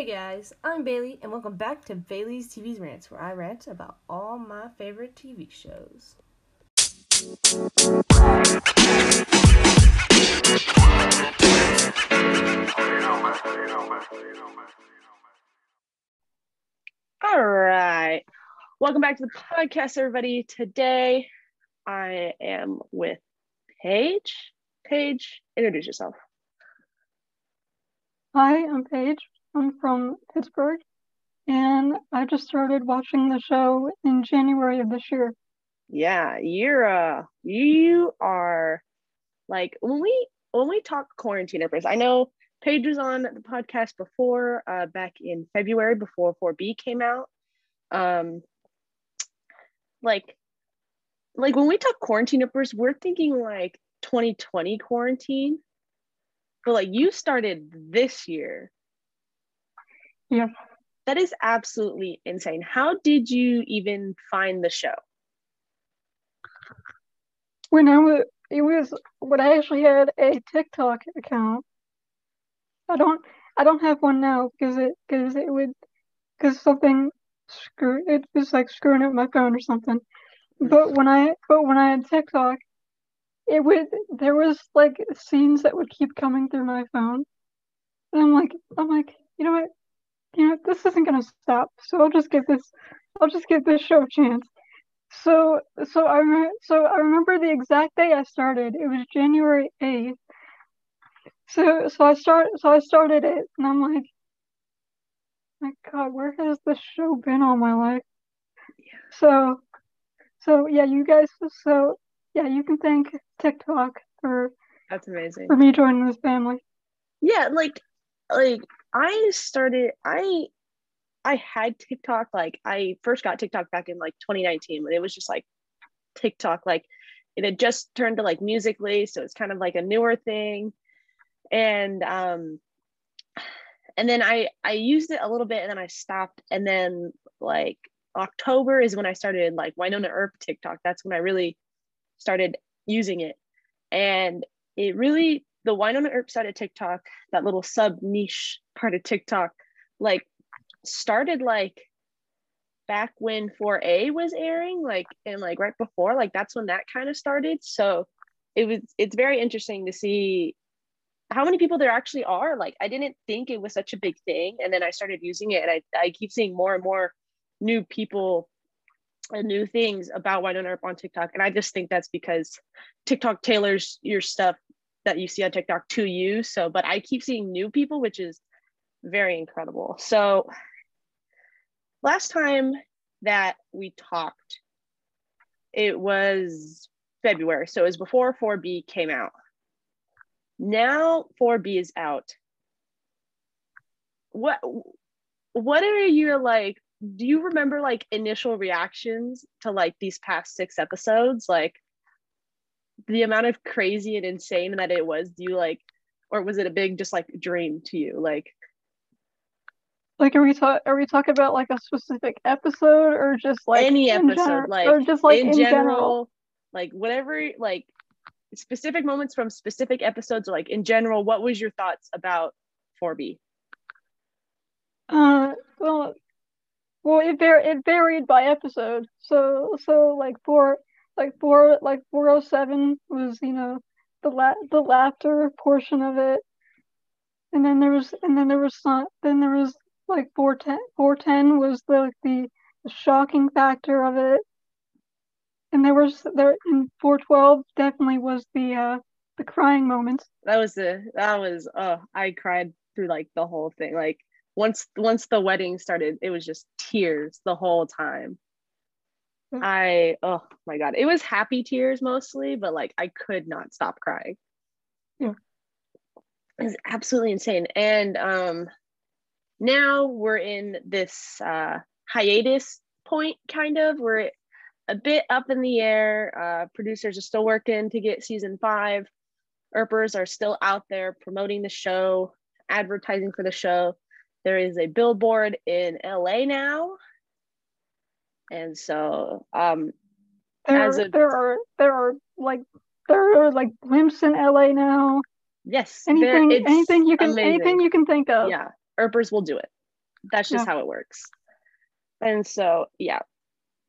Hey guys, I'm Bailey, and welcome back to Bailey's TV's Rants, where I rant about all my favorite TV shows. All right. Welcome back to the podcast, everybody. Today I am with Paige. Paige, introduce yourself. Hi, I'm Paige. I'm from Pittsburgh, and I just started watching the show in January of this year. Yeah, you're uh you are like when we when we talk quarantine first, I know Paige was on the podcast before, uh back in February before 4B came out. Um like like when we talk quarantine first, we're thinking like 2020 quarantine. But like you started this year. Yeah. That is absolutely insane. How did you even find the show? When I was, it was when I actually had a TikTok account. I don't, I don't have one now because it, because it would, because something screw, it was like screwing up my phone or something. But when I, but when I had TikTok, it would, there was like scenes that would keep coming through my phone, and I'm like, I'm like, you know what, you know, this isn't gonna stop. So I'll just give this, I'll just give this show a chance. So, so I re- so I remember the exact day I started. It was January eighth. So, so I start, so I started it, and I'm like, my God, where has this show been all my life? So, so yeah, you guys. So yeah, you can thank TikTok for That's amazing. for me joining this family. Yeah, like like I started I I had TikTok like I first got TikTok back in like 2019 when it was just like TikTok like it had just turned to like Musical.ly so it's kind of like a newer thing. And um and then I I used it a little bit and then I stopped. And then like October is when I started like Wynonna Earp TikTok. That's when I really started using it. And it really the Wynonna Earp side of TikTok, that little sub niche part of TikTok, like started like back when 4A was airing, like and like right before, like that's when that kind of started. So it was it's very interesting to see how many people there actually are. Like I didn't think it was such a big thing. And then I started using it and I, I keep seeing more and more new people and new things about Wynonna Earp on TikTok. And I just think that's because TikTok tailors your stuff that you see on TikTok to you. So, but I keep seeing new people, which is very incredible. So, last time that we talked, it was February. So, it was before 4B came out. Now 4B is out. What what are your like do you remember like initial reactions to like these past six episodes? Like the amount of crazy and insane that it was do you like or was it a big just like dream to you like Like, are we talk? Are we talking about like a specific episode, or just like any episode gener- like, or just like in, in, general, like whatever like specific moments from specific episodes or like in general what was your thoughts about 4b Uh, well, well, it var- it varied by episode. So, so like for like four like four oh seven was you know the la- the laughter portion of it, and then there was and then there was some then there was like four ten four ten was the like the, the shocking factor of it, and there was there in four twelve definitely was the uh the crying moments. that was the that was oh i cried through like the whole thing like once once the wedding started it was just tears the whole time. I oh my god. It was happy tears mostly but like i could not stop crying. Yeah. it's absolutely insane. And um now we're in this uh hiatus point kind of. We're a bit up in the air. Uh producers are still working to get season five. Earpers are still out there promoting the show, advertising for the show. There is a billboard in LA now. And so um There a- there are there are like there are like blimps in LA now. yes, Anything anything you can amazing. anything you can think of. Yeah, Earpers will do it. that's just Yeah. how it works. And so, yeah,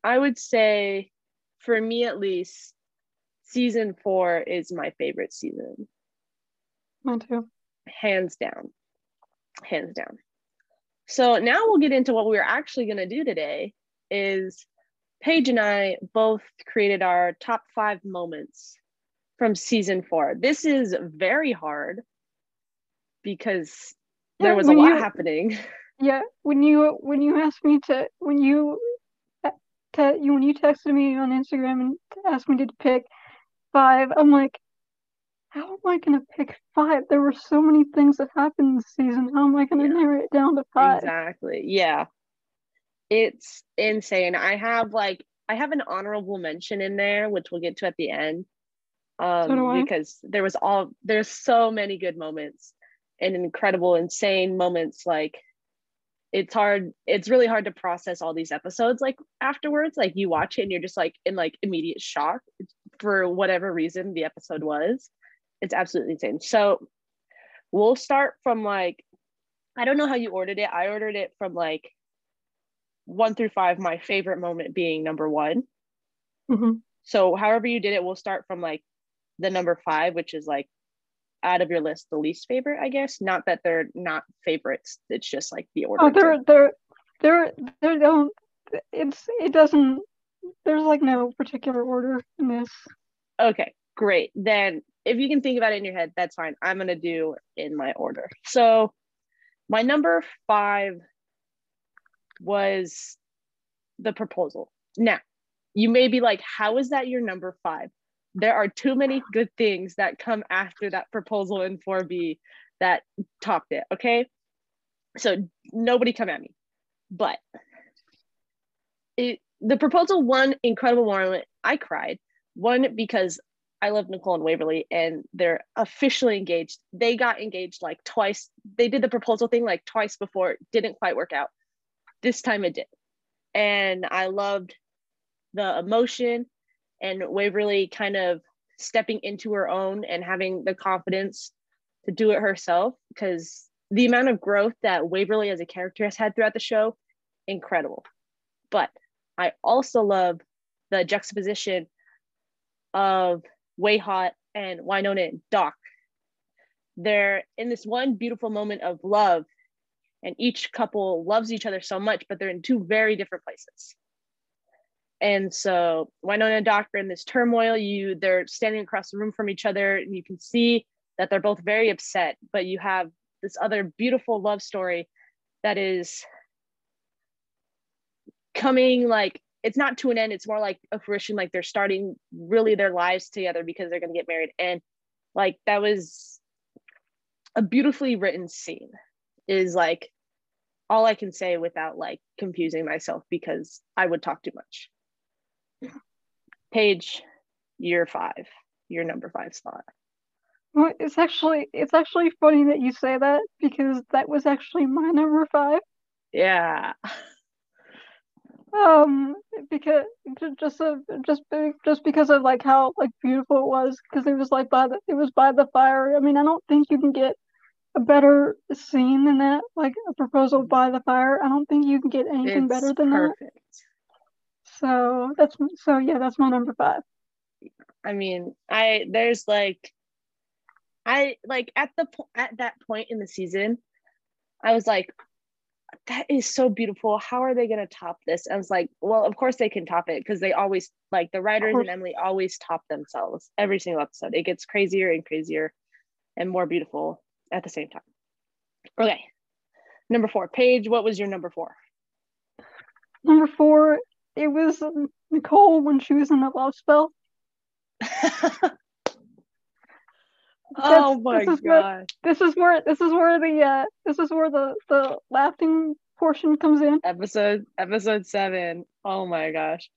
I would say for me at least, season four is my favorite season, Mine too. hands down. Hands down. So now we'll get into what we're actually going to do today is Paige and I both created our top 5 moments from season 4. This is very hard because there was a lot you- happening. Yeah, when you when you asked me to when you uh, te- you when you texted me on Instagram and asked me to pick five, I'm like, how am I gonna pick five? There were so many things that happened this season. How am I gonna Yeah. narrow it down to five? Exactly. Yeah. It's insane. I have like I have an honorable mention in there, which we'll get to at the end. Um, I. because there was all there's so many good moments and incredible, insane moments. Like it's hard, it's really hard to process all these episodes like afterwards. Like you watch it and you're just like in like immediate shock for whatever reason the episode was. It's absolutely insane. So we'll start from like I don't know how you ordered it. I ordered it from like one through five, my favorite moment being number one. Mhm. So, however you did it, we'll start from like the number five, which is like out of your list, the least favorite, I guess. Not that they're not favorites, it's just like the order. Oh, in. there, there, there don't. It's it doesn't. There's like no particular order in this. Okay, great. Then, if you can think about it in your head, that's fine. I'm going to do in my order. So, my number five was the proposal. Now, you may be like, how is that your number five? There are too many good things that come after that proposal in 4B that topped it. Okay. So, nobody come at me. But it, the proposal, one incredible moment, I cried. One, because I love Nicole and Waverly and they're officially engaged. They got engaged like twice. They did the proposal thing like twice before. Didn't quite work out. This time it did. And I loved the emotion and Waverly kind of stepping into her own and having the confidence to do it herself because the amount of growth that Waverly as a character has had throughout the show, incredible. But I also love the juxtaposition of WayHaught and Wynonna and Doc. They're in this one beautiful moment of love, and each couple loves each other so much, but they're in two very different places. And so Wynonna and Doc are in this turmoil. You they're standing across the room from each other, and you can see that they're both very upset, but you have this other beautiful love story that is coming like it's not to an end it's more like a fruition like they're starting really their lives together because they're going to get married and like that was a beautifully written scene is like all i can say without like confusing myself because i would talk too much. Paige, year five. Your number five spot. Well, it's actually it's actually funny that you say that because that was actually my number five. yeah. Um, because ju- just of just just because of like how like beautiful it was because it was like by the it was by the fire. I mean, I don't think you can get a better scene than that, like a proposal mm-hmm. by the fire. I don't think you can get anything it's better than that. perfect So that's so yeah, that's my number five. I mean, I there's like I like at the at that point in the season, I was like, that is so beautiful. How are they gonna top this? I was like, well, of course they can top it because they always like the writers and Emily always top themselves every single episode. It gets crazier and crazier and more beautiful at the same time. Okay. Number four. Paige, what was your number four? Number four, it was um, Nicole when she was in the love spell. oh my this god. This is where this is where the uh this is where the the laughing portion comes in. Episode episode seven. Oh my gosh.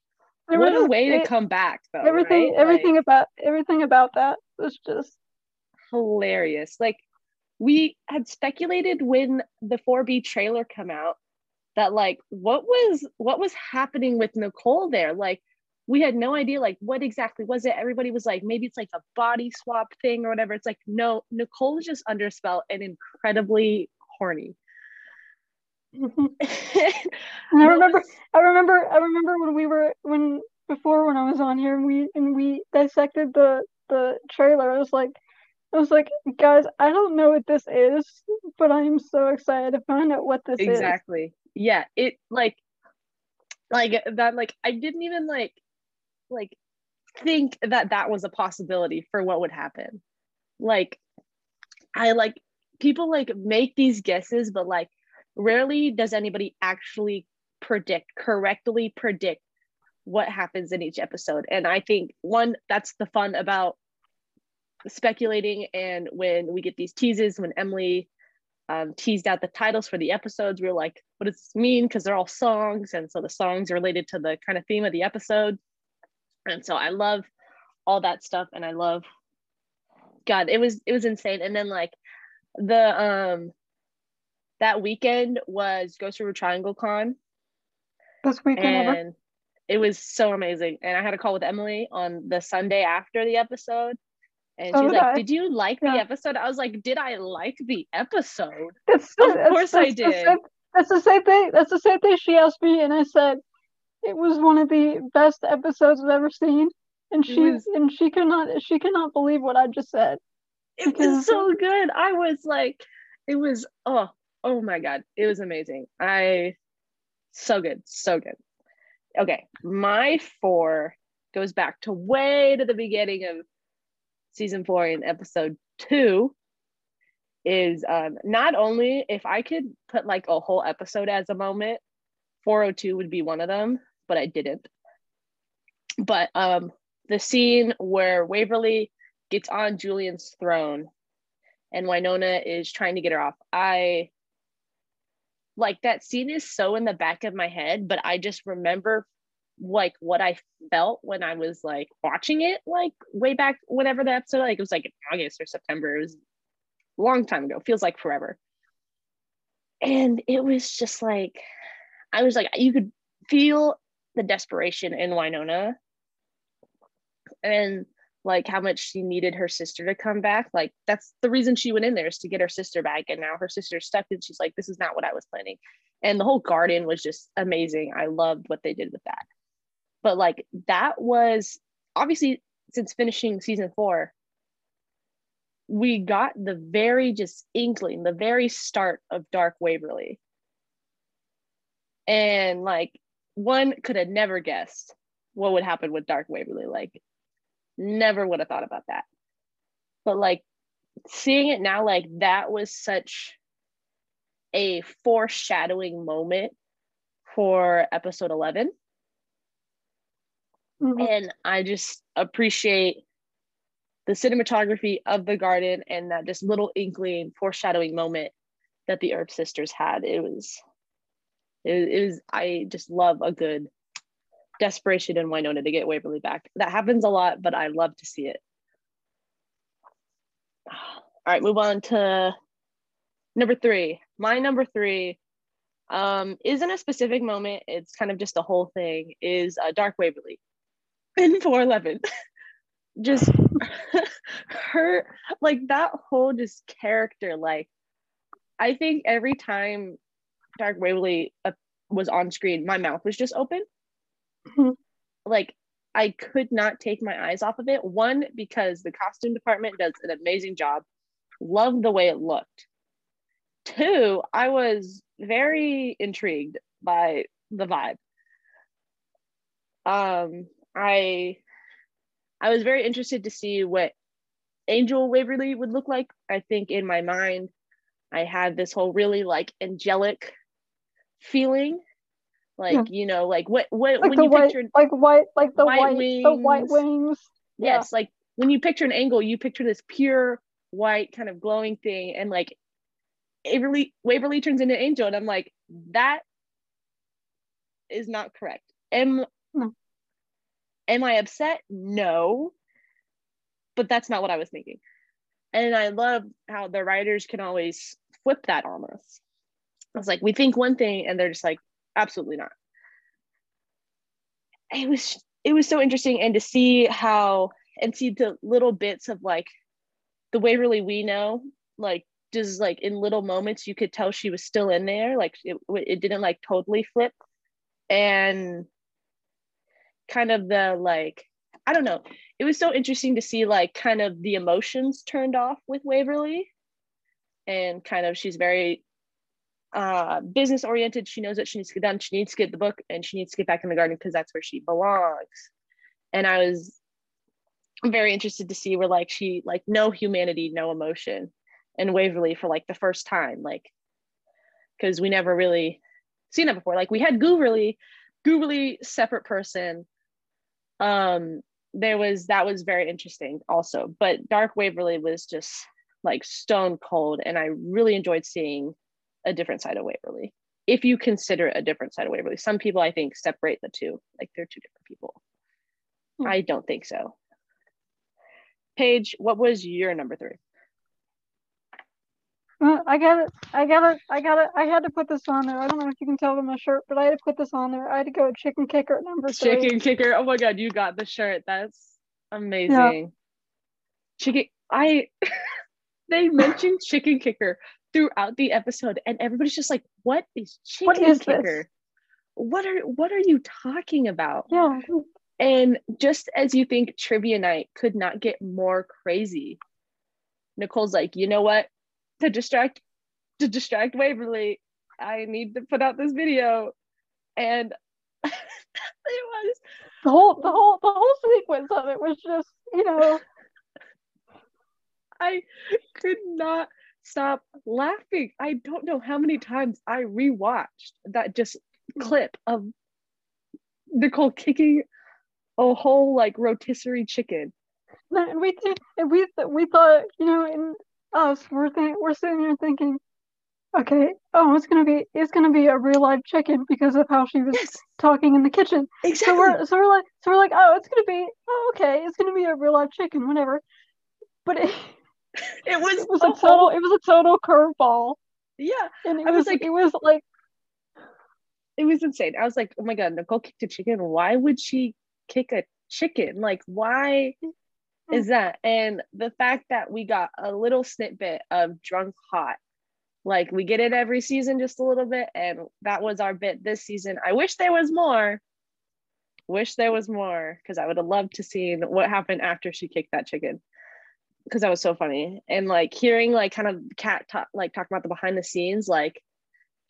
There what a was- way to come back though. everything right? everything Like, about everything about that was just hilarious. Like we had speculated when the 4B trailer come out that like what was what was happening with Nicole there? Like we had no idea like what exactly was it. Everybody was like maybe it's like a body swap thing or whatever. It's like no, Nicole is just under spell and incredibly horny. And I remember, I remember, I remember when we were when before when I was on here and we and we dissected the the trailer. I was like, I was like, guys, I don't know what this is, but I am so excited to find out what this is. exactly. Yeah it like like that like i didn't even like like think that that was a possibility for what would happen. Like i like people like make these guesses but like rarely does anybody actually predict correctly predict what happens in each episode. And i think one that's the fun about speculating and when we get these teases when emily um, teased out the titles for the episodes. We were like, what does this mean? Because they're all songs. And so the songs are related to the kind of theme of the episode. And so I love all that stuff. And I love, God, it was, it was insane. And then like the, um, that weekend was Ghost River Triangle Con. This weekend ever. And it was so amazing. And I had a call with Emily on the Sunday after the episode. And oh, she's did like, Did you like Yeah. the episode? I was like, Did I like the episode? That's, Of that's- course I that's the did. same- that's the same thing. That's the same thing she asked me, and I said it was one of the best episodes I've ever seen. And she was- and she cannot she cannot believe what I just said. it was so good. I was like, it was oh oh my god, it was amazing. I so good, so good. Okay, my four goes back to way to the beginning of season four in episode two. Is um not only if I could put like a whole episode as a moment, 402 would be one of them, but I didn't. But um the scene where Waverly gets on Julian's throne and Wynonna is trying to get her off. I like that scene is so in the back of my head, but I just remember like what I felt when I was like watching it, like way back whenever the episode, like it was like in August or September. It was a long time ago, feels like forever. And it was just like, I was like, you could feel the desperation in Wynonna and like how much she needed her sister to come back. Like that's the reason she went in there is to get her sister back. And now her sister's stuck and she's like, this is not what I was planning. And the whole garden was just amazing. I loved what they did with that. But like that was obviously since finishing season four, we got the very just inkling, the very start of Dark Waverly. And like one could have never guessed what would happen with Dark Waverly. Like never would have thought about that. But like seeing it now, like that was such a foreshadowing moment for episode 11. Mhm. And I just appreciate the cinematography of the garden and that just little inkling foreshadowing moment that the Earp sisters had. It was, it, it was, I just love a good desperation in Wynonna to get Waverly back. That happens a lot, but I love to see it. All right, move on to number three. My number three um, isn't a specific moment. It's kind of just the whole thing. Is uh, Dark Waverly in 411. just her, like that whole just character. Like, I think every time Dark Waverly uh, was on screen, my mouth was just open. Mhm. like I could not take my eyes off of it. One, because the costume department does an amazing job. Love the way it looked. Two, I was very intrigued by the vibe. Um, I I was very interested to see what Angel Waverly would look like. I think in my mind, I had this whole really like angelic feeling. Like, Yeah. you know, like what what Like when you white, picture like white, like the white white, the white wings. wings. Yeah. yes like when you picture an angle you picture this pure white kind of glowing thing and like Waverly Waverly turns into angel and I'm like that is not correct am No. Am I upset? No but that's not what I was thinking. And I love how the writers can always flip that on us. I was like we think one thing and they're just like absolutely not. It was it was so interesting and to see how and see the little bits of like the Waverly we know like just like in little moments you could tell she was still in there. Like it, it didn't like totally flip. And kind of the like i don't know. It was so interesting to see like kind of the emotions turned off with waverly. And kind of she's very uh business oriented she knows what she needs to get done. She needs to get the book and she needs to get back in the garden because that's where she belongs. And i was very interested to see where like she like no humanity no emotion and waverly for like the first time like because we never really seen that before. Like we had gooverly gooverly separate person um there was that was very interesting also but dark waverly was just like stone cold and i really enjoyed seeing a different side of waverly if you consider a different side of waverly. Some people i think separate the two like they're two different people. Hmm. i don't think so. Paige what was your number three I got it. I got it. I got it. I had to put this on there. I don't know if you can tell by my shirt, but I had to put this on there. I had to go chicken kicker at number three. chicken kicker oh my god you got the shirt that's amazing chicken i they mentioned chicken kicker throughout the episode and everybody's just like what is chicken What is this? kicker what are what are you talking about Yeah. and just as you think trivia night could not get more crazy nicole's like you know what to distract to distract waverly i need to put out this video and it was The whole the whole the whole sequence of it was just, you know, I could not stop laughing. I don't know how many times I rewatched that just clip of Nicole kicking a whole like rotisserie chicken. and we and we we thought, you know, in Oh, us, we're th- we're sitting here thinking, okay, oh, it's gonna be it's gonna be a real live chicken because of how she was Yes, talking in the kitchen. So we're so we're like so we're like, oh, it's gonna be oh, okay, it's gonna be a real live chicken, whatever. But it, it was, it was a a total it was a total curveball, yeah, and it I was was like- it was like it was insane. I was like, oh my god, Nicole kicked a chicken. Why would she kick a chicken? Like, why Mm-hmm. is that? And the fact that we got a little snippet of drunk Haught, like we get it every season just a little bit, and that was our bit this season. I wish there was more. Wish there was more because I would have loved to see what happened after she kicked that chicken because that was so funny and like hearing like kind of Kat talk like talk about the behind the scenes like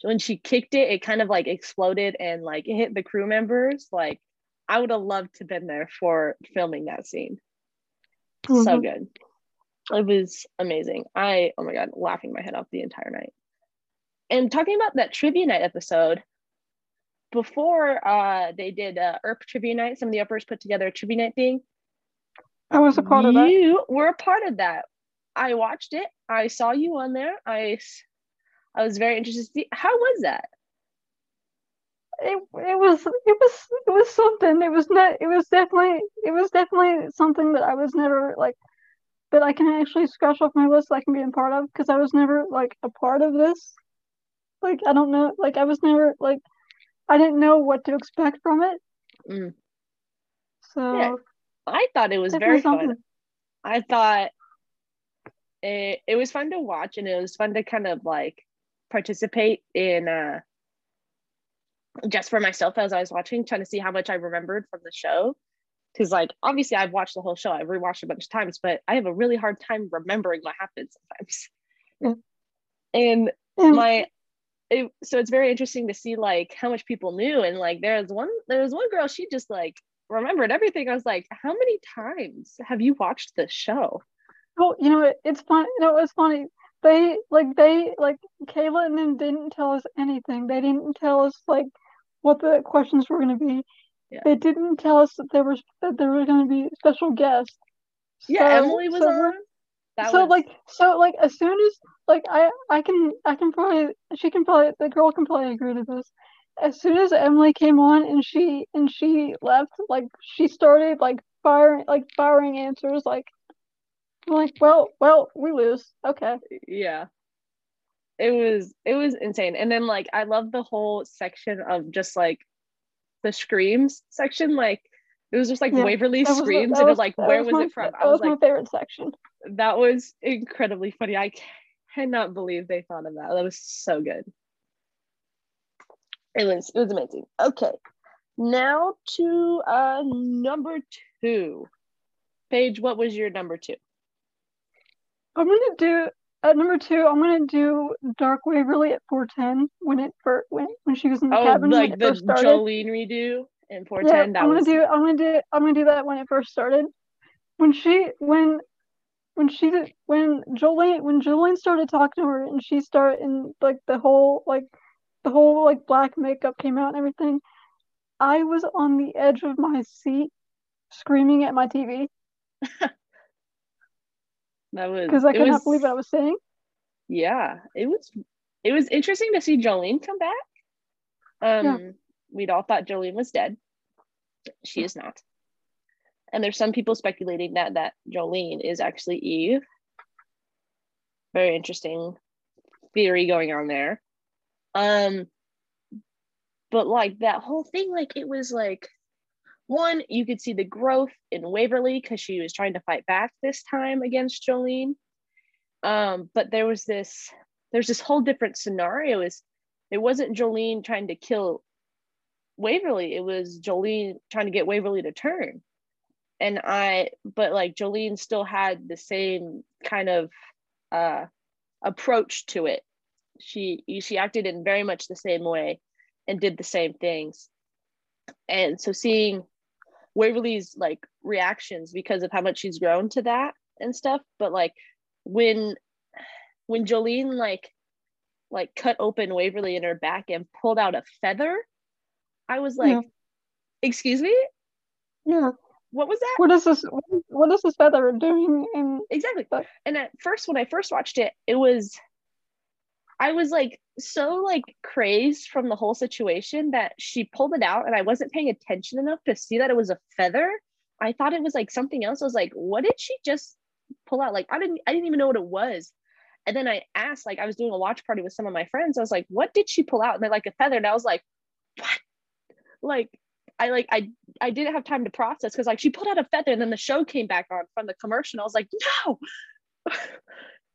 when she kicked it it kind of like exploded and like it hit the crew members like i would have loved to been there for filming that scene so Mhm. good it was amazing i oh my god laughing my head off the entire night and talking about that trivia night episode before uh they did uh Earp trivia night some of the Earpers put together a trivia night thing I was a part of that. you were a part of that. I watched it. I saw you on there. I, I was very interested to see how was that. It it was it was it was something. It was not. It was definitely it was definitely something that I was never like that I can actually scratch off my list. I can be a part of because I was never like a part of this. Like I don't know. Like I was never like I didn't know what to expect from it. Mm. So Yeah, I thought it was very fun. I thought it, it was fun to watch and it was fun to kind of like participate in uh just for myself as I was watching, trying to see how much I remembered from the show. Cause like obviously I've watched the whole show, I've rewatched a bunch of times, but I have a really hard time remembering what happened sometimes. Mm. And And my it, so it's very interesting to see like how much people knew and like there's one there was one girl she just like remembered everything i was like how many times have you watched this show well, you know, it, it's fun. You know, it's funny. They like they like Kayla and them didn't tell us anything. They didn't tell us like what the questions were going to be. Yeah. They didn't tell us that there was that there were going to be special guests. yeah So- emily was so on that so was like so like as soon as like I I can I can probably she can probably the girl can probably agree to this. As soon as Emily came on and she and she left, like she started like firing like firing answers like I'm like well well we lose okay yeah it was it was insane and then like i love the whole section of just like the screams section like it was just like Yeah, waverly That was screams that and it was- like where was was my- it from that i was was like my favorite section. that was incredibly funny i cannot believe they thought of that. That was so good. It was it was amazing. Okay. Now to uh number two. Paige, what was your number two? I'm gonna do at number two. I'm gonna do Dark Waverly at 410 when it first when when she was in the Oh, cabin when like it the first started. Jolene redo in yeah, 410. that I'm gonna was do. I'm gonna do. I'm gonna do that when it first started. When she when when she did when Jolene when Jolene started talking to her and she started and like the whole like the whole like black makeup came out and everything. I was on the edge of my seat screaming at my TV that was because I could not believe what I was saying. Yeah, it was it was interesting to see Jolene come back. Um Yeah. we'd all thought Jolene was dead. She is not. And there's some people speculating that that Jolene is actually Eve. Very interesting theory going on there. Um but like that whole thing like it was like one you could see the growth in Waverly cuz she was trying to fight back this time against Jolene. Um but there was this there's this whole different scenario is it wasn't jolene trying to kill waverly it was jolene trying to get waverly to turn. And i but like jolene still had the same kind of uh approach to it. She she acted in very much the same way and did the same things. And so seeing waverly's like reactions because of how much she's grown to that and stuff but like when when Jolene like like cut open Waverly in her back and pulled out a feather, I was like. "Excuse me, Yeah. what was that?" What is this? What is this feather doing? And Exactly. But- And at first, when I first watched it, it was, I was like so like crazed from the whole situation that she pulled it out, and I wasn't paying attention enough to see that it was a feather. I thought it was like something else. I was like, "What did she just pull out?" Like I didn't, I didn't even know what it was. And then I asked, like I was doing a watch party with some of my friends. I was like, "What did she pull out?" And they're like, "A feather." And I was like, "What?" Like I like I I didn't have time to process because like she pulled out a feather and then the show came back on from the commercial. I was like, no.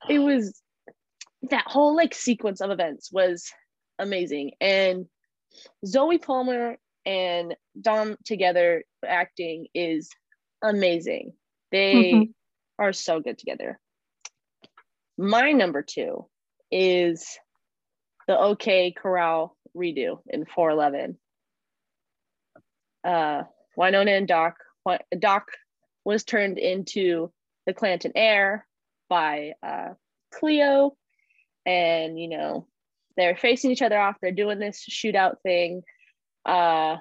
it was that whole like sequence of events was amazing. And Zoe Palmer and Dom together acting is amazing. They Mhm. are so good together. My number two is the OK Corral redo in 411 uh, Wynonna and Doc. Doc was turned into the Clanton heir by uh, Cleo, and you know they're facing each other off. They're doing this shootout thing. Uh,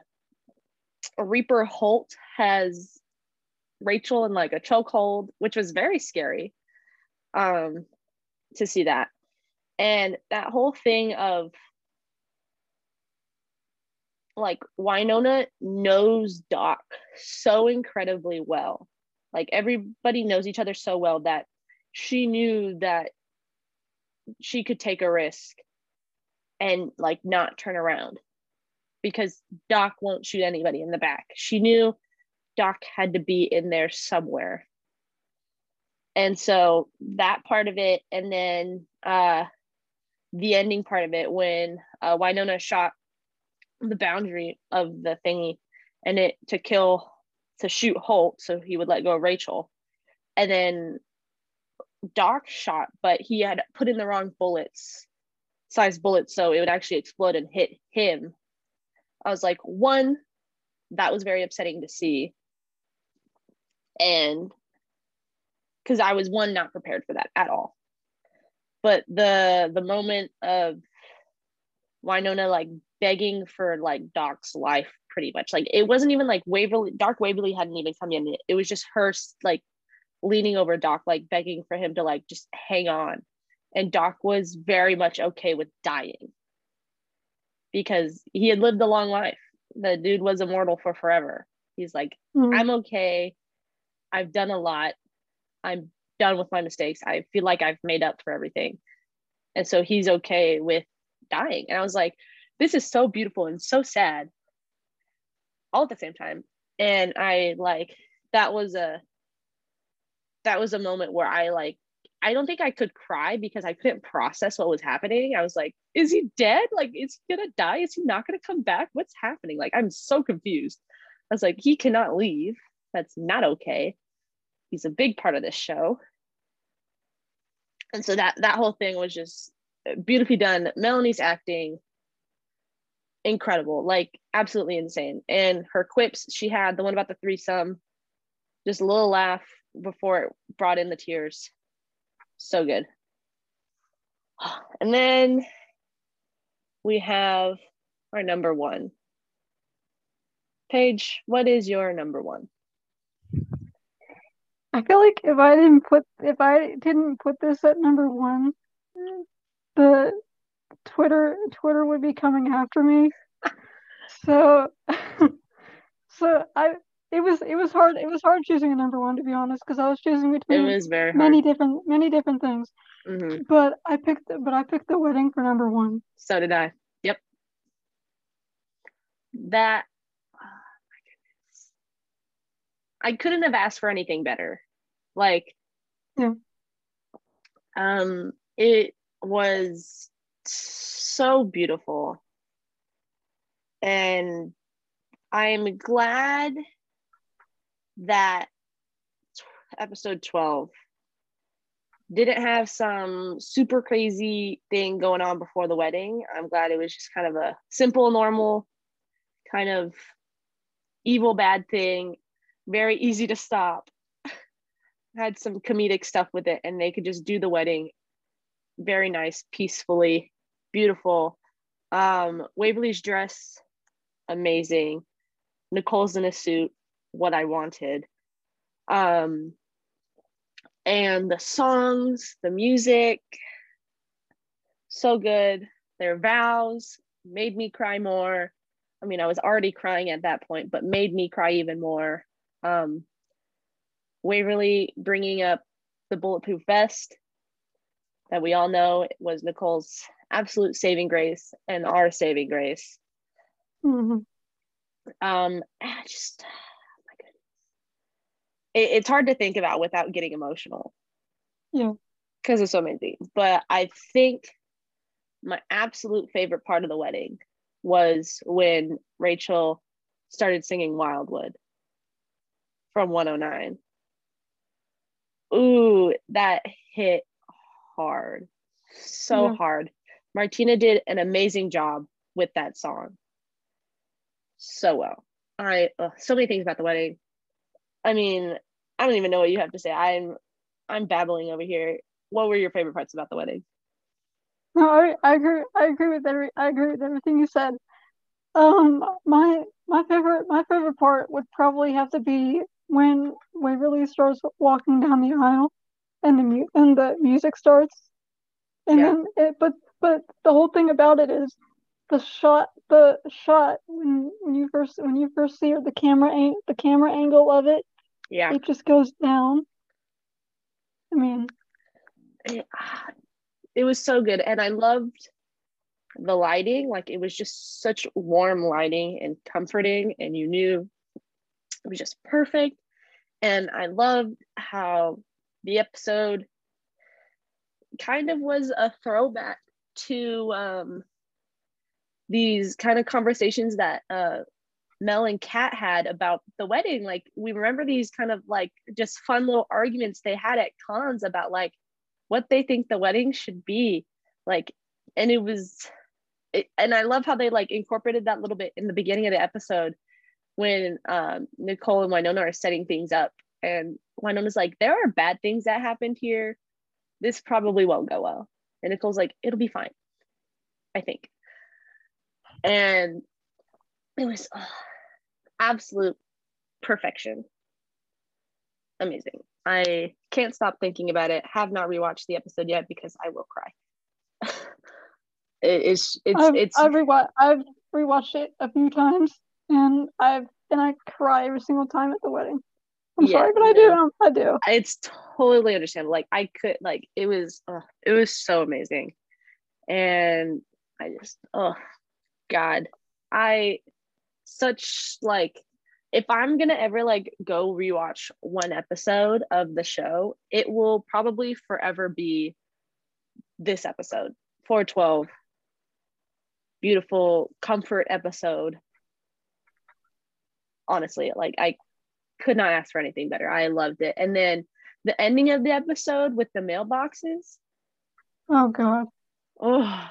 Reaper Holt has Rachel in like a chokehold, which was very scary um, to see that. And that whole thing of like Wynonna knows Doc so incredibly well. Like everybody knows each other so well that she knew that she could take a risk and like not turn around because Doc won't shoot anybody in the back. She knew Doc had to be in there somewhere. And so that part of it, and then uh, the ending part of it when uh, Wynonna shot the boundary of the thingy and it to kill to shoot Holt so he would let go of Rachel. And then Doc shot, but he had put in the wrong bullets, size bullets, so it would actually explode and hit him. I was like, one, that was very upsetting to see. And because I was one not prepared for that at all. But the the moment of Wynonna like begging for like Doc's life pretty much. Like it wasn't even like Waverly Dark Waverly hadn't even come in. It was just her like leaning over Doc, like begging for him to like just hang on. And Doc was very much okay with dying because he had lived a long life. The dude was immortal for forever. He's like, Mhm. I'm okay. I've done a lot. I'm done with my mistakes. I feel like I've made up for everything. And so he's okay with dying. And I was like, this is so beautiful and so sad all at the same time. And I like that was a that was a moment where I like I don't think I could cry because I couldn't process what was happening. I was like, is he dead? Like, is he gonna die? Is he not gonna come back? What's happening? Like, I'm so confused. I was like, he cannot leave. That's not okay. He's a big part of this show. And so that that whole thing was just beautifully done. Melanie's acting incredible, like absolutely insane. And her quips, she had the one about the threesome, just a little laugh before it brought in the tears. So good. And then we have our number one. Paige, what is your number one? I feel like if I didn't put if I didn't put this at number one, the Twitter Twitter would be coming after me. So so I it was it was hard it was hard choosing a number one to be honest because I was choosing It between was very hard. many different many different things. Mhm. But I picked but I picked the wedding for number one. So did I. Yep. That oh. I couldn't have asked for anything better. Like Yeah. um it was so beautiful. And I'm glad that t- episode 12 didn't have some super crazy thing going on before the wedding. I'm glad it was just kind of a simple, normal, kind of evil, bad thing, very easy to stop. Had some comedic stuff with it, and they could just do the wedding very nice, peacefully, beautiful. Um, Waverly's dress, amazing. Nicole's in a suit, what I wanted. Um, and the songs, the music, so good. Their vows made me cry more. I mean, I was already crying at that point, but made me cry even more. Um, Waverly bringing up the bulletproof vest that we all know was Nicole's absolute saving grace and our saving grace. Mhm. Um, just it, it's hard to think about without getting emotional. Yeah. because of so many things. But I think my absolute favorite part of the wedding was when Rachel started singing Wildwood from 109. Ooh, that hit hard. So Yeah. hard. Martina did an amazing job with that song. So well. I ugh, so many things about the wedding. I mean, I don't even know what you have to say. I'm I'm babbling over here. What were your favorite parts about the wedding? No, I, I agree. I agree with every. I agree with everything you said. Um, my my favorite my favorite part would probably have to be when Waverly starts walking down the aisle, and the mu- and the music starts, and Yeah. then it. But but the whole thing about it is the shot the shot when when you first when you first see it, the camera ang- the camera angle of it Yeah. it just goes down. I mean, it, it was so good and i loved the lighting like it was just such warm lighting and comforting and you knew it was just perfect and i loved how the episode kind of was a throwback to um, these kind of conversations that uh, Mel and Kat had about the wedding. Like we remember these kind of like just fun little arguments they had at cons about like what they think the wedding should be. Like, and it was, it, and I love how they like incorporated that little bit in the beginning of the episode when um, Nicole and Wynonna are setting things up, and Wynonna's like, "There are bad things that happened here. This probably won't go well." And Nicole's like, "It'll be fine, I think." And it was uh, absolute perfection. Amazing. I can't stop thinking about it. Have not rewatched the episode yet because I will cry. It- it's it's I've it's I've rewatched I've rewatched it a few times, and I've and I cry every single time at the wedding. I'm Yeah, sorry, but I no. do. I do. it's totally understandable. Like I could like it was uh, it was so amazing. And I just oh god. I such like if I'm gonna ever like go rewatch one episode of the show, it will probably forever be this episode, 412. Beautiful comfort episode. Honestly, like I could not ask for anything better. I loved it. And then the ending of the episode with the mailboxes. Oh god. Oh,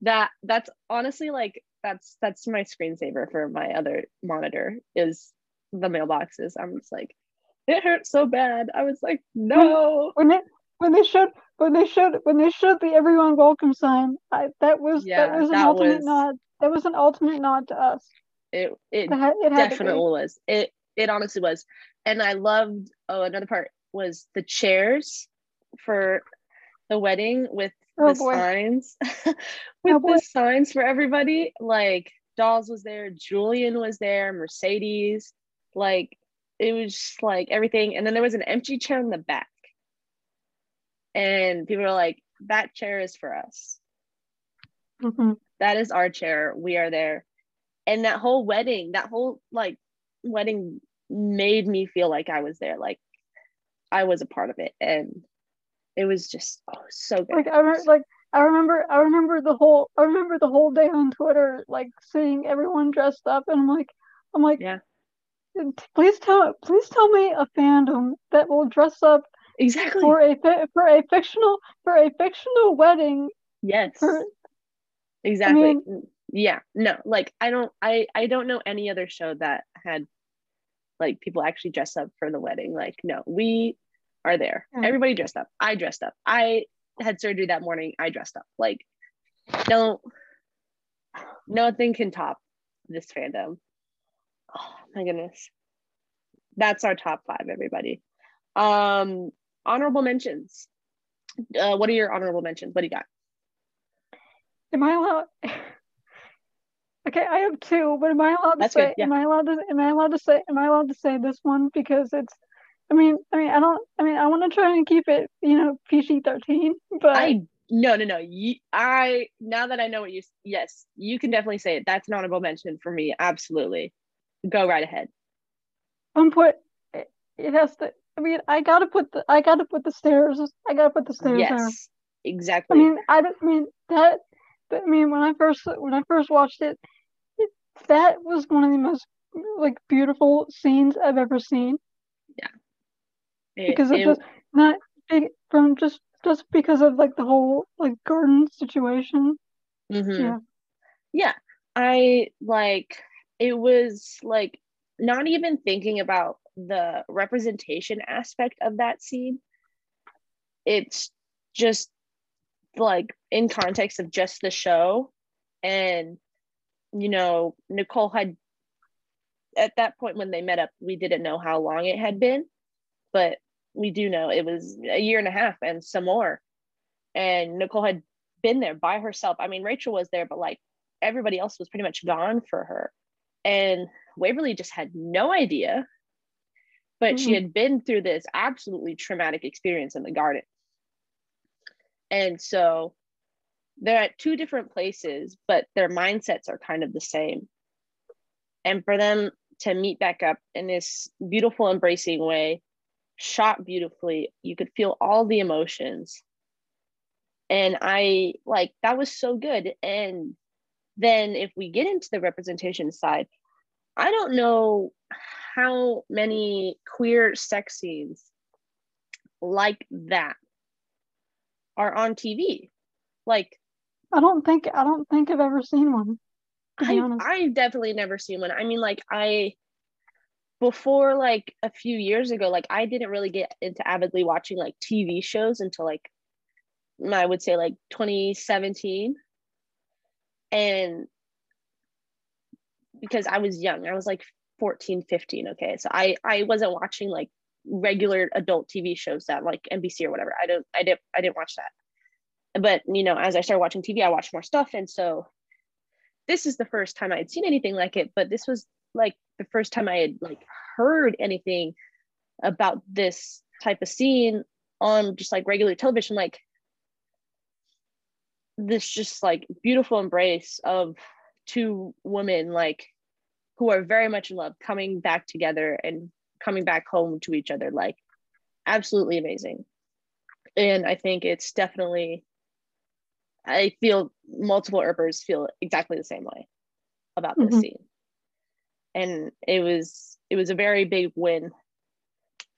that that's honestly like that's that's my screensaver for my other monitor is the mailboxes. I'm just like, it hurt so bad. I was like, no. When it when they showed when they showed when they showed the everyone welcome sign, I, that was Yeah, that was an that ultimate was- nod. That was an ultimate nod to us. It it It had, it had to be. definitely was. It it honestly was. And I loved oh another part was the chairs for the wedding with Oh the boy. signs with Oh the signs for everybody. Like Dolls was there, Julian was there, Mercedes, like it was just like everything. And then there was an empty chair in the back. And people were like, that chair is for us. Mhm. That is our chair. We are there. And that whole wedding, that whole like wedding made me feel like I was there. Like I was a part of it. And it was just oh so good. Like I remember, like I remember, I remember the whole, I remember the whole day on Twitter, like seeing everyone dressed up, and I'm like, I'm like, Yeah. Please tell, please tell me a fandom that will dress up exactly. for a for a fictional for a fictional wedding. yes. For exactly. mean- yeah. No, like I don't I I don't know any other show that had like people actually dress up for the wedding. Like, no, we are there. Yeah. Everybody dressed up. I dressed up. I had surgery that morning. I dressed up. Like, don't nothing can top this fandom. Oh my goodness. That's our top five, everybody. Um, honorable mentions. Uh, what are your honorable mentions? What do you got? am I allowed? Okay, I have two, but am I allowed to That's say? good, yeah. Am I allowed to? Am I allowed to say? Am I allowed to say this one because it's? I mean, I mean, I don't. I mean, I want to try and keep it, you know, PG thirteen. But I no no no. You, I now that I know what you yes, you can definitely say it. That's an honorable mention for me. Absolutely. Go right ahead. Um, I'm put. It, it has to. I mean, I gotta put the. I gotta put the stairs. I gotta put the stairs. Yes, I exactly. I mean, I don't I mean that. But I mean, when I first when I first watched it, it, that was one of the most like beautiful scenes I've ever seen It- because of it- just not big from just just because of like the whole like garden situation. Mhm. Yeah. Yeah. I like it was like not even thinking about the representation aspect of that scene. It's just like in context of just the show. And, you know, Nicole had at that point when they met up, we didn't know how long it had been, but we do know it was a year and a half and some more. And Nicole had been there by herself. I mean, Rachel was there, but like everybody else was pretty much gone for her. And Waverly just had no idea. But she Mhm. had been through this absolutely traumatic experience in the garden. And so they're at two different places, but their mindsets are kind of the same. And for them to meet back up in this beautiful, embracing way, shot beautifully, you could feel all the emotions and i like that was so good and then if we get into the representation side i don't know how many queer sex scenes like that are on tv like I don't think I don't think I've ever seen one. I, I've definitely never seen one. I mean, like I before like a few years ago, like I didn't really get into avidly watching like TV shows until like I would say like 2017. And because I was young, I was like 14, 15. Okay. So I I wasn't watching like regular adult TV shows that like NBC or whatever. I don't I didn't I didn't watch that. But you know, as I started watching TV, I watched more stuff. And so this is the first time I had seen anything like it, but this was like the first time I had like heard anything about this type of scene on just like regular television, like this just like beautiful embrace of two women like who are very much in love coming back together and coming back home to each other like absolutely amazing and i think it's definitely i feel multiple earpers feel exactly the same way about this Mhm. scene and it was it was a very big win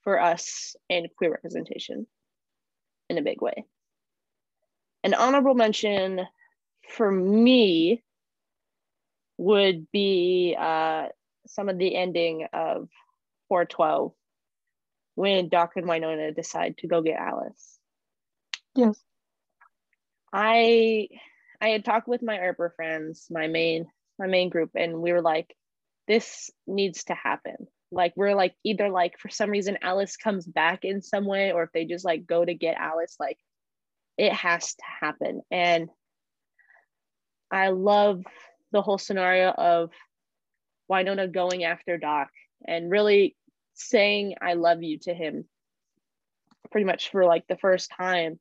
for us in queer representation in a big way an honorable mention for me would be uh, some of the ending of 412 when Doc and Wynonna decide to go get Alice. Yes. I I had talked with my Earper friends, my main my main group, and we were like, this needs to happen. Like we're like either like for some reason Alice comes back in some way, or if they just like go to get Alice, like it has to happen. And I love the whole scenario of Wynonna going after Doc and really saying I love you to him pretty much for like the first time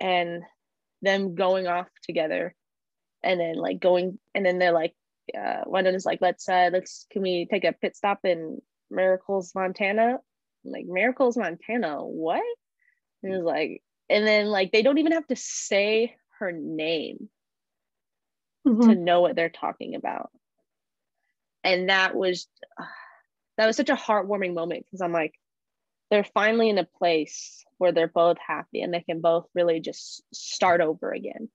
and them going off together and then like going and then they're like uh Wynonna's like let's uh let's can we take a pit stop in Miracles Montana I'm like Miracles Montana what and it was like and then like they don't even have to say her name Mhm. to know what they're talking about. And that was that was such a heartwarming moment because I'm like, they're finally in a place where they're both happy and they can both really just start over again.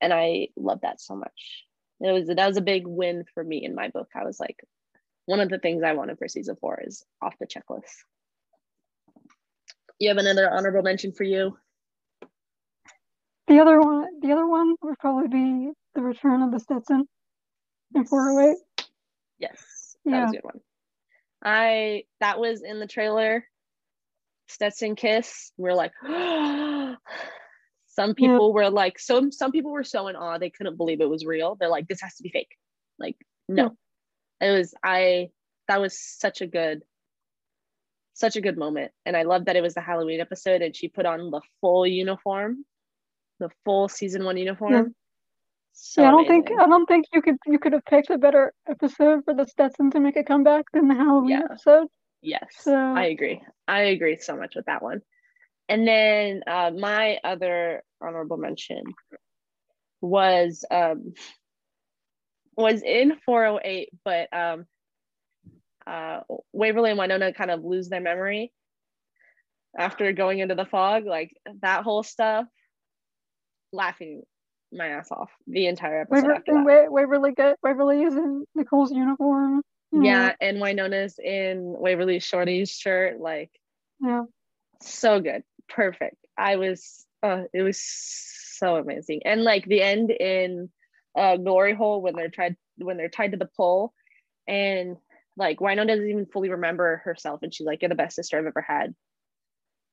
And I love that so much. It was that was a big win for me in my book. I was like, one of the things I wanted for season four is off the checklist. You have another honorable mention for you? The other one, the other one would probably be the return of the Stetson in 408. Yes, that Yeah. was a good one. I that was in the trailer. Stetson kiss. We're like, some people were like, so some people were so in awe they couldn't believe it was real. They're like, this has to be fake. Like, no, it was. I that was such a good, such a good moment, and I love that it was the Halloween episode, and she put on the full uniform, the full season one uniform. So yeah, I don't think. I don't think you could you could have picked a better episode for the Stetson to make a comeback than the Halloween Yeah. episode. Yes, So- I agree. I agree so much with that one. And then uh, my other honorable mention was um, was in 408, but um, uh, Waverly and Wynonna kind of lose their memory after going into the fog. Like that whole stuff, laughing my ass off the entire episode Waver- after and that. Wa- Waverly get Waverly is in Nicole's uniform. know, Yeah, and Wynonna's in Waverly's Shorty's shirt, like Yeah. so good, perfect. I was, uh, it was so amazing, and like the end in uh, Glory Hole when they're tied when they're tied to the pole, and like Wynonna doesn't even fully remember herself, and she's like, "You're the best sister I've ever had,"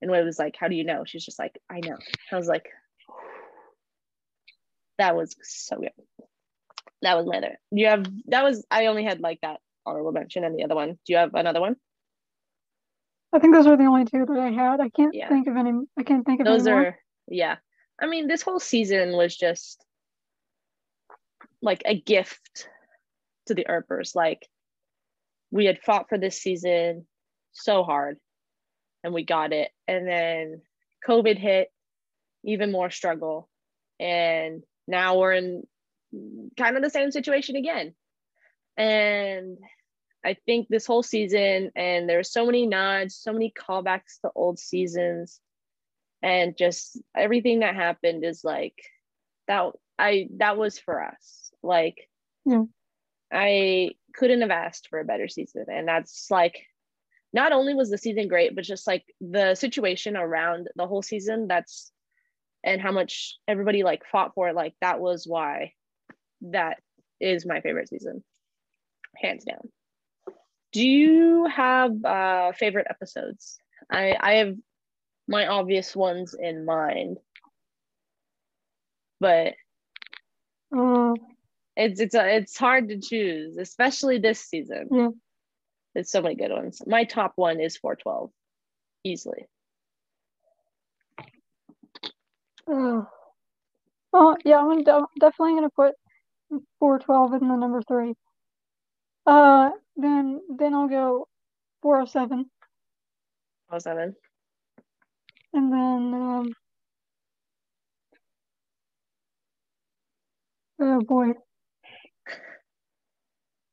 and Wade was like, "How do you know?" She's just like, "I know." I was like, that was so good. That was my other. You have that was I only had like that honorable mention and the other one. Do you have another one? I think those are the only two that I had. I can't Yeah. think of any. I can't think of Those any more. are yeah. I mean, this whole season was just like a gift to the Earpers. Like we had fought for this season so hard and we got it. And then COVID hit, even more struggle. And now we're in kind of the same situation again. And I think this whole season, and there were so many nods, so many callbacks to old seasons, and just everything that happened is like that. I that was for us. Like, Yeah. I couldn't have asked for a better season, and that's like, not only was the season great, but just like the situation around the whole season. That's and how much everybody like fought for it. Like that was why that is my favorite season, hands down. Do you have uh, favorite episodes? I I have my obvious ones in mind, but Uh, it's it's a, it's hard to choose, especially this season. Yeah. There's so many good ones. My top one is 412, easily. uh, oh yeah, I'm de- definitely gonna put 412 in the number three. Uh, then then I'll go 407, Oh seven. and then um. Oh boy.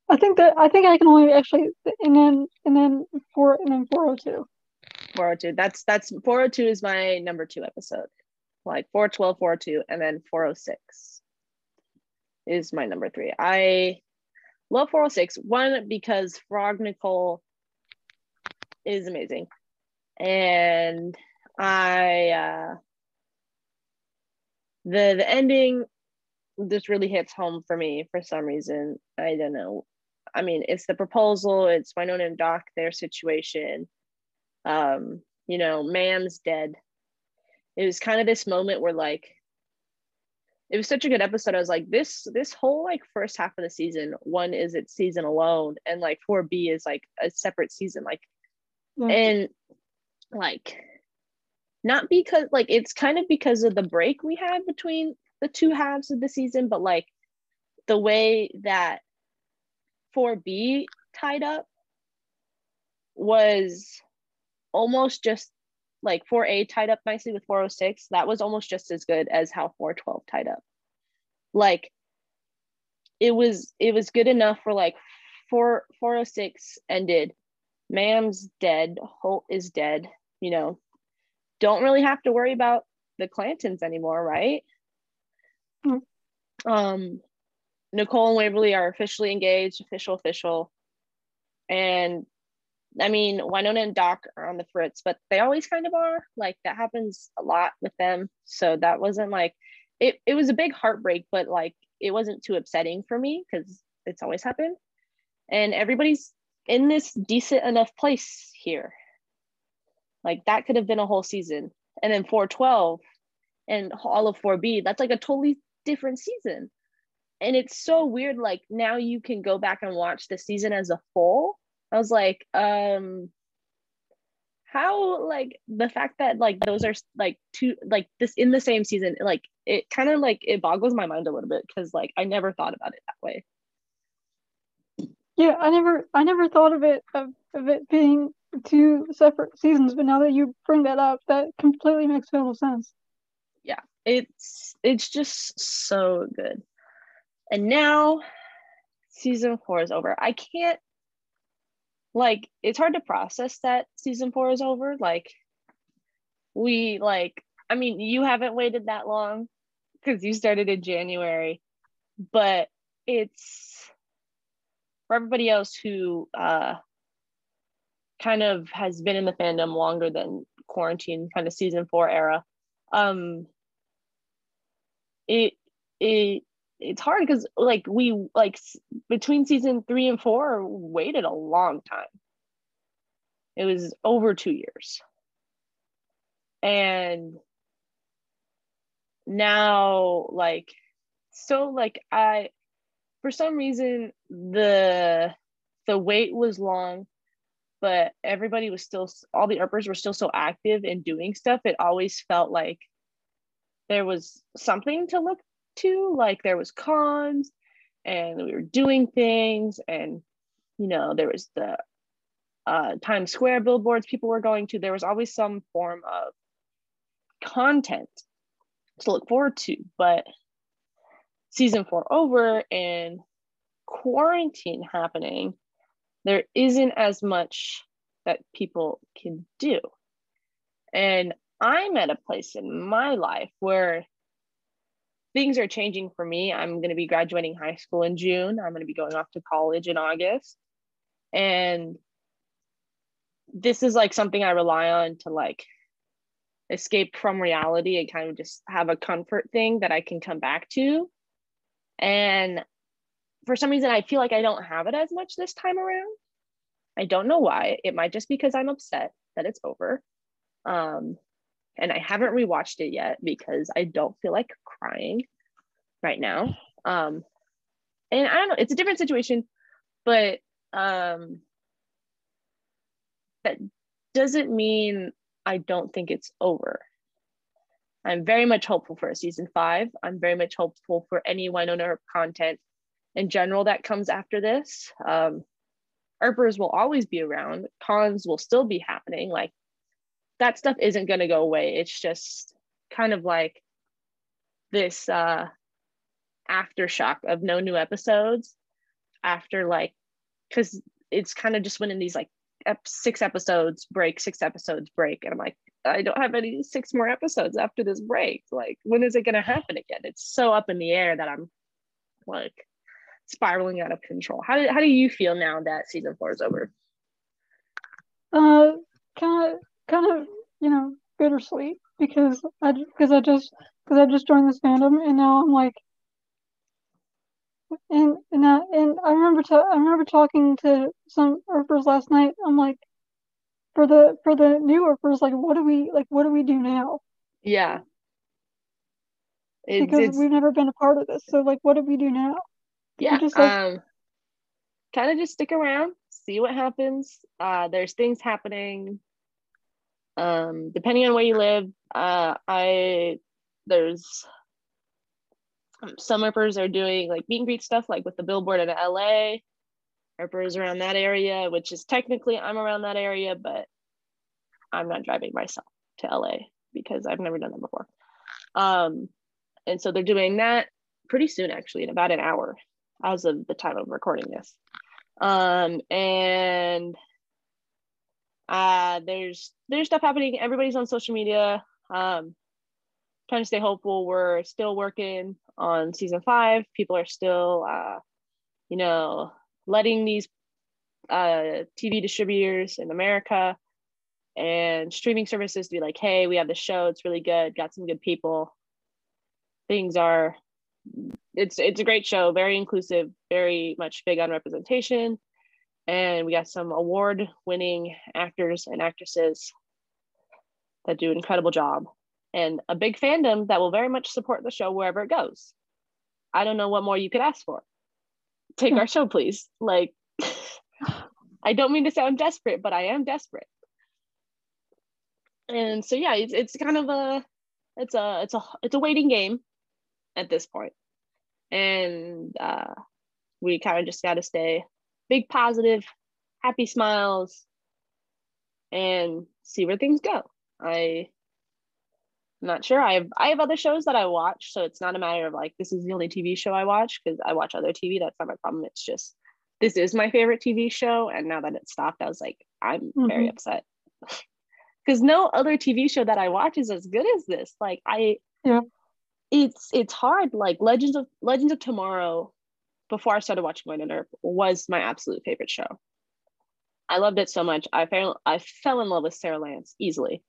I think that I think I can only actually and then and then four and then 402. 402. That's that's 402 is my number two episode. Like 412, 402, and then 406 is my number three. I love 406. One, because Frog Nicole is amazing. And I uh the the ending just really hits home for me for some reason. I don't know. I mean, it's the proposal, it's Wynonna and Doc, their situation um you know mam's dead it was kind of this moment where like it was such a good episode i was like this this whole like first half of the season one is its season alone and like 4b is like a separate season like Yeah. and like not because like it's kind of because of the break we had between the two halves of the season but like the way that 4b tied up was almost just like 4A tied up nicely with 406. That was almost just as good as how 412 tied up. Like it was it was good enough for like 4 406 ended. Mam's dead, Holt is dead, you know. Don't really have to worry about the Clantons anymore, right? Mm. Um Nicole and Waverly are officially engaged, official, official. And I mean, Wynonna and Doc are on the fritz, but they always kind of are. Like that happens a lot with them. So that wasn't like it, it was a big heartbreak, but like it wasn't too upsetting for me because it's always happened. And everybody's in this decent enough place here. Like that could have been a whole season. And then 412 and all of 4B, that's like a totally different season. And it's so weird. Like now you can go back and watch the season as a whole I was like, um, how like the fact that like those are like two like this in the same season, like it kind of like it boggles my mind a little bit because like I never thought about it that way. Yeah, I never I never thought of it of, of it being two separate seasons, but now that you bring that up, that completely makes total sense. Yeah, it's it's just so good. And now season four is over. I can't like it's hard to process that season four is over. Like we like I mean you haven't waited that long because you started in January, but it's for everybody else who uh kind of has been in the fandom longer than quarantine kind of season four era. Um it it it's hard because like we like between season three and four waited a long time. It was over two years. And now like so like i for some reason the the wait was long but everybody was still all the Earpers were still so active in doing stuff it always felt like there was something to look to like there was cons and we were doing things and you know there was the uh, times square billboards people were going to there was always some form of content to look forward to. But season four over and quarantine happening there isn't as much that people can do. And i'm at a place in my life where things are changing for me. I'm going to be graduating high school in June. I'm going to be going off to college in August. And this is like something I rely on to like escape from reality and kind of just have a comfort thing that I can come back to. And for some reason, I feel like I don't have it as much this time around. I don't know why. It might just because I'm upset that it's over. Um, and I haven't rewatched it yet because I don't feel like crying right now. Um, and I don't know, it's a different situation, but um, that doesn't mean I don't think it's over. I'm very much hopeful for a season five. I'm very much hopeful for any Wynonna Earp content in general that comes after this. Um, Earpers will always be around. Cons will still be happening. Like that stuff isn't going to go away. It's just kind of like this uh, aftershock of no new episodes after like, because it's kind of just when in these like six episodes break, six episodes break. And I'm like, I don't have any six more episodes after this break. Like, when is it going to happen again? It's so up in the air that I'm like spiraling out of control. How do, how do you feel now that season four is over? Uh, kind of, kind of, you know, bittersweet because I because I just because I just joined this fandom and now I'm like, and and I, and I remember ta- I remember talking to some Earpers last night. I'm like, for the for the new Earpers, like, what do we like? What do we do now? Yeah. It's, because it's, we've never been a part of this. So like, what do we do now? Yeah. Just like, um, kind of just stick around, see what happens. Uh, there's things happening. Um, depending on where you live, uh, I there's some Earpers are doing like meet and greet stuff, like with the billboard in LA. Earpers around that area, which is technically I'm around that area, but I'm not driving myself to LA because I've never done that before. Um, and so they're doing that pretty soon, actually, in about an hour as of the time of recording this. Um, and uh, there's there's stuff happening. Everybody's on social media. Um, trying to stay hopeful. We're still working on season five. People are still, uh, you know, letting these uh, TV distributors in America and streaming services to be like, hey, we have the show. It's really good. Got some good people. Things are. It's it's a great show. Very inclusive. Very much big on representation. And we got some award winning actors and actresses that do an incredible job and a big fandom that will very much support the show wherever it goes. I don't know what more you could ask for. Take our show, please. Like, I don't mean to sound desperate, but I am desperate. And so yeah, it's it's kind of a it's a it's a it's a waiting game at this point. And uh, we kind of just got to stay big positive, happy smiles, and see where things go. I I'm not sure. I have I have other shows that I watch, so it's not a matter of like this is the only TV show I watch because I watch other TV. That's not my problem. It's just this is my favorite TV show, and now that it stopped, I was like, I'm mm-hmm. very upset because no other TV show that I watch is as good as this. Like I, yeah, it's it's hard. Like Legends of Legends of Tomorrow, before I started watching and Earp, was my absolute favorite show. I loved it so much. I fell I fell in love with Sara Lance easily.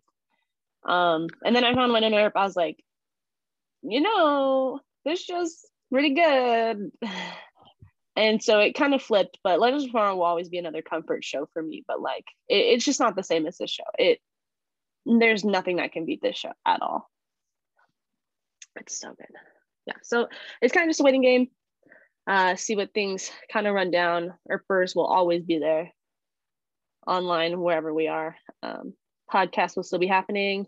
Um, and then I found in Europe. I was like, you know, this just pretty good. And so it kind of flipped, but Legends of Tomorrow will always be another comfort show for me. But like, it, it's just not the same as this show. It there's nothing that can beat this show at all. It's so good. Yeah. So it's kind of just a waiting game. Uh, see what things kind of run down. Earpers will always be there online wherever we are. Um, podcast will still be happening.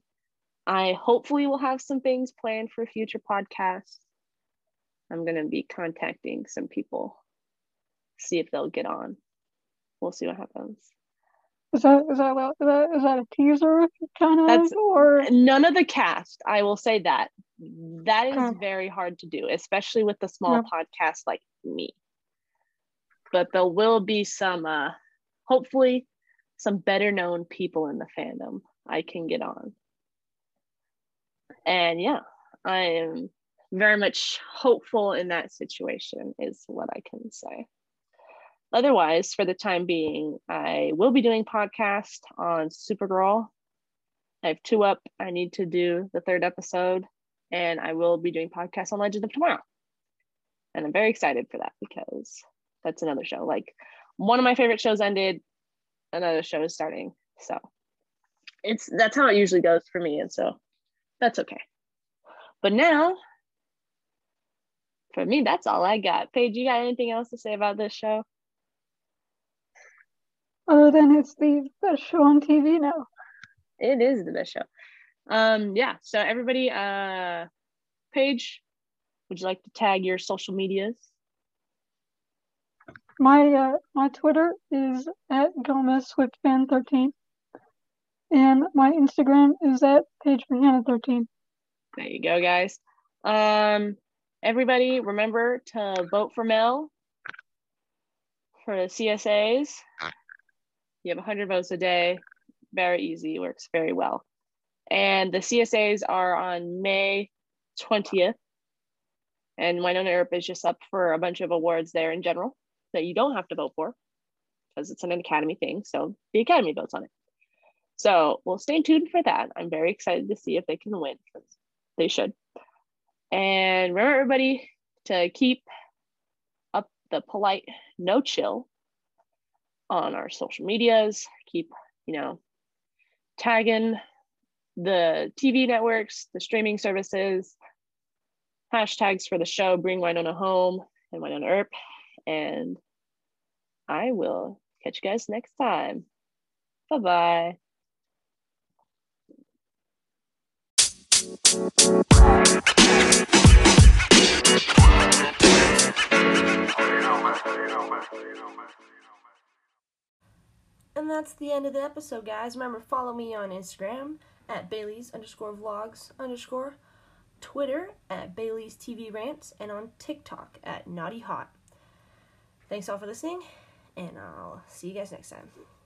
I hopefully will have some things planned for future podcasts. I'm going to be contacting some people, see if they'll get on. We'll see what happens. Is that is that is that, is that a teaser kind of That's, or none of the cast? I will say that that is very hard to do, especially with the small yeah. podcast like me. But there will be some, uh, hopefully, some better known people in the fandom I can get on and yeah i am very much hopeful in that situation is what i can say otherwise for the time being i will be doing podcast on supergirl i have two up i need to do the third episode and i will be doing podcast on legend of tomorrow and i'm very excited for that because that's another show like one of my favorite shows ended another show is starting so it's that's how it usually goes for me and so that's okay. But now, for me, that's all I got. Paige, you got anything else to say about this show? Other than it's the best show on TV now. It is the best show. Um, yeah. So everybody, uh, Paige, would you like to tag your social medias? my uh, my Twitter is at Gomez Swiftfan13, and my Instagram is at PaigeMcHenna13. There you go, guys. Um, everybody, remember to vote for Mel for the CSAs. You have 100 votes a day. Very easy, works very well. And the CSAs are on May 20th. And Wynonna Earp is just up for a bunch of awards there in general that you don't have to vote for because it's an Academy thing. So the Academy votes on it. So we'll stay tuned for that. I'm very excited to see if they can win because they should. And remember, everybody, to keep up the polite no chill on our social medias. Keep, you know, tagging the TV networks, the streaming services, hashtags for the show, Bring Wynonna Home and Wynonna Earp. And I will catch you guys next time. Bye bye. And that's the end of the episode, guys. Remember, follow me on Instagram at Bailey's underscore vlogs underscore, Twitter at Bailey's TV Rants, and on TikTok at Naughty Haught. Thanks all for listening, and I'll see you guys next time.